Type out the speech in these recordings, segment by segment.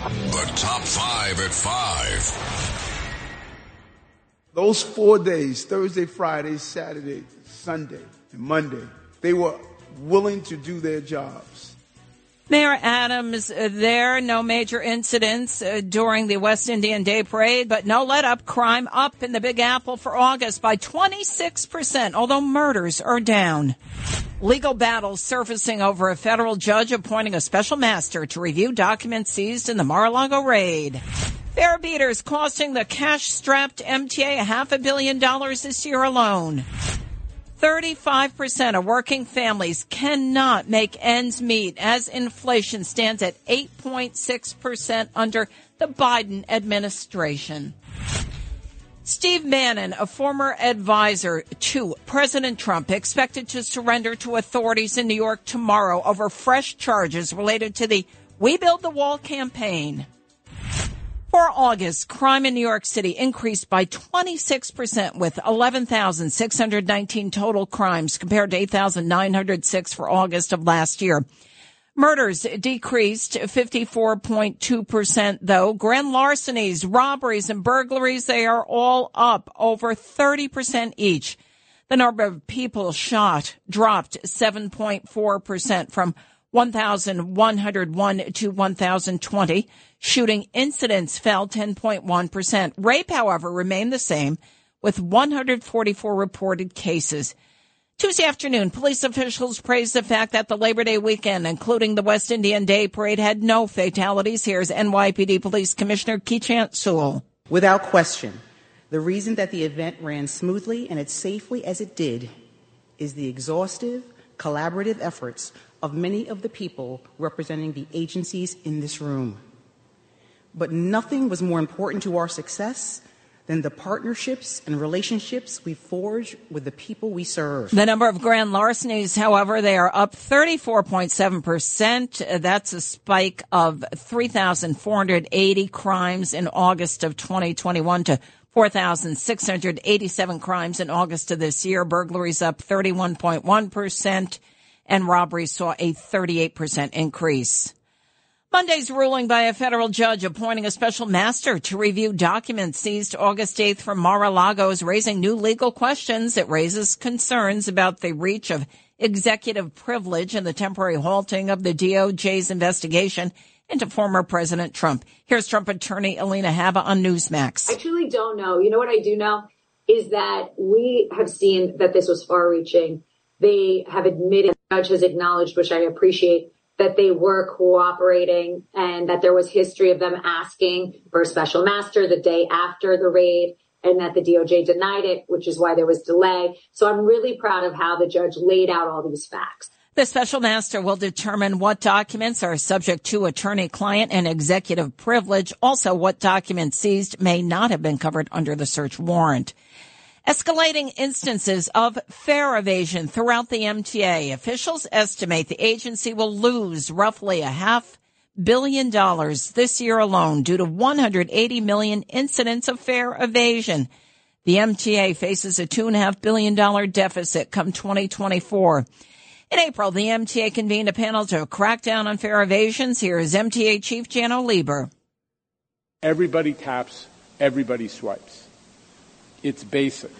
The top five at five. Those four days, Thursday, Friday, Saturday, Sunday, and Monday, they were willing to do their jobs. Mayor Adams uh, there, no major incidents uh, during the West Indian Day Parade, but no let up crime up in the Big Apple for August by 26%, although murders are down. Legal battles surfacing over a federal judge appointing a special master to review documents seized in the Mar-a-Lago raid. Fare beaters costing the cash-strapped MTA half a billion dollars this year alone. 35% of working families cannot make ends meet as inflation stands at 8.6% under the Biden administration. Steve Bannon, a former advisor to President Trump, expected to surrender to authorities in New York tomorrow over fresh charges related to the We Build the Wall campaign. For August, crime in New York City increased by 26% with 11,619 total crimes compared to 8,906 for August of last year. Murders decreased 54.2% though. Grand larcenies, robberies, and burglaries, they are all up over 30% each. The number of people shot dropped 7.4% from 1,101 to 1,020. Shooting incidents fell 10.1%. Rape, however, remained the same with 144 reported cases. Tuesday afternoon, police officials praised the fact that the Labor Day weekend, including the West Indian Day Parade, had no fatalities. Here's NYPD Police Commissioner Keechant Sewell. Without question, the reason that the event ran smoothly and as safely as it did is the exhaustive, collaborative efforts of many of the people representing the agencies in this room. But nothing was more important to our success than the partnerships and relationships we forge with the people we serve. The number of grand larcenies, however, they are up 34.7%. That's a spike of 3,480 crimes in August of 2021 to 4,687 crimes in August of this year. Burglaries up 31.1% and robberies saw a 38% increase. Monday's ruling by a federal judge appointing a special master to review documents seized August 8th from Mar-a-Lago is raising new legal questions. It raises concerns about the reach of executive privilege and the temporary halting of the DOJ's investigation into former President Trump. Here's Trump attorney Alina Habba on Newsmax. I truly don't know. You know what I do know is that we have seen that this was far reaching. They have admitted, judge has acknowledged, which I appreciate, that they were cooperating and that there was history of them asking for a special master the day after the raid and that the DOJ denied it, which is why there was delay. So I'm really proud of how the judge laid out all these facts. The special master will determine what documents are subject to attorney client and executive privilege. Also, what documents seized may not have been covered under the search warrant. Escalating instances of fare evasion throughout the MTA. Officials estimate the agency will lose roughly a half billion dollars this year alone due to 180 million incidents of fare evasion. The MTA faces a two and a half billion dollar deficit come 2024. In April, the MTA convened a panel to crack down on fare evasions. Here is MTA Chief Janno Lieber. Everybody taps, everybody swipes. It's basic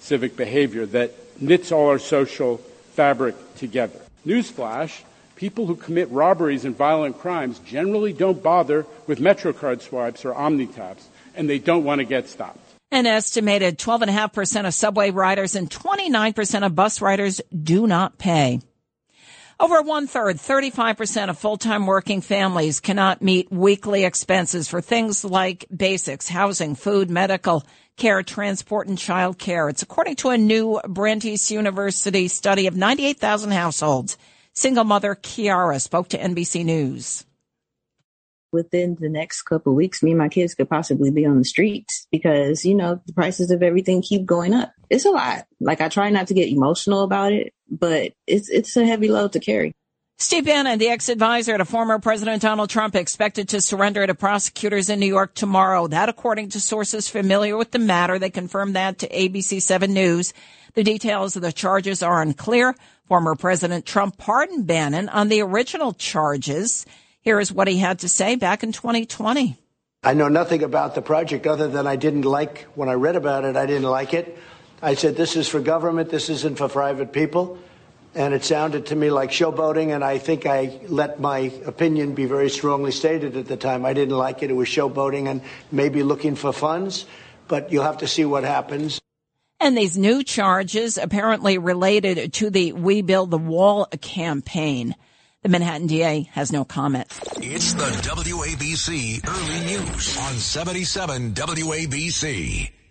civic behavior that knits all our social fabric together. Newsflash, people who commit robberies and violent crimes generally don't bother with MetroCard swipes or OmniTaps, and they don't want to get stopped. An estimated 12.5% of subway riders and 29% of bus riders do not pay. Over one third, 35% of full-time working families cannot meet weekly expenses for things like basics, housing, food, medical care, transport, and child care. It's according to a new Brandeis University study of 98,000 households. Single mother Kiara spoke to NBC News. within the next couple weeks, me and my kids could possibly be on the streets because, you know, the prices of everything keep going up. It's a lot. Like I try not to get emotional about it, but it's, it's a heavy load to carry. Steve Bannon, the ex-advisor to former President Donald Trump, expected to surrender to prosecutors in New York tomorrow. That according to sources familiar with the matter. They confirmed that to ABC 7 News. The details of the charges are unclear. Former President Trump pardoned Bannon on the original charges. Here is what he had to say back in 2020. I know nothing about the project other than I didn't like, when I read about it, I didn't like it. I said, this is for government, this isn't for private people and it sounded to me like showboating, and I think I let my opinion be very strongly stated at the time. I didn't like it. It was showboating and maybe looking for funds, but you'll have to see what happens. And these new charges apparently related to the We Build the Wall campaign. The Manhattan DA has no comment. It's the WABC Early News on 77 WABC.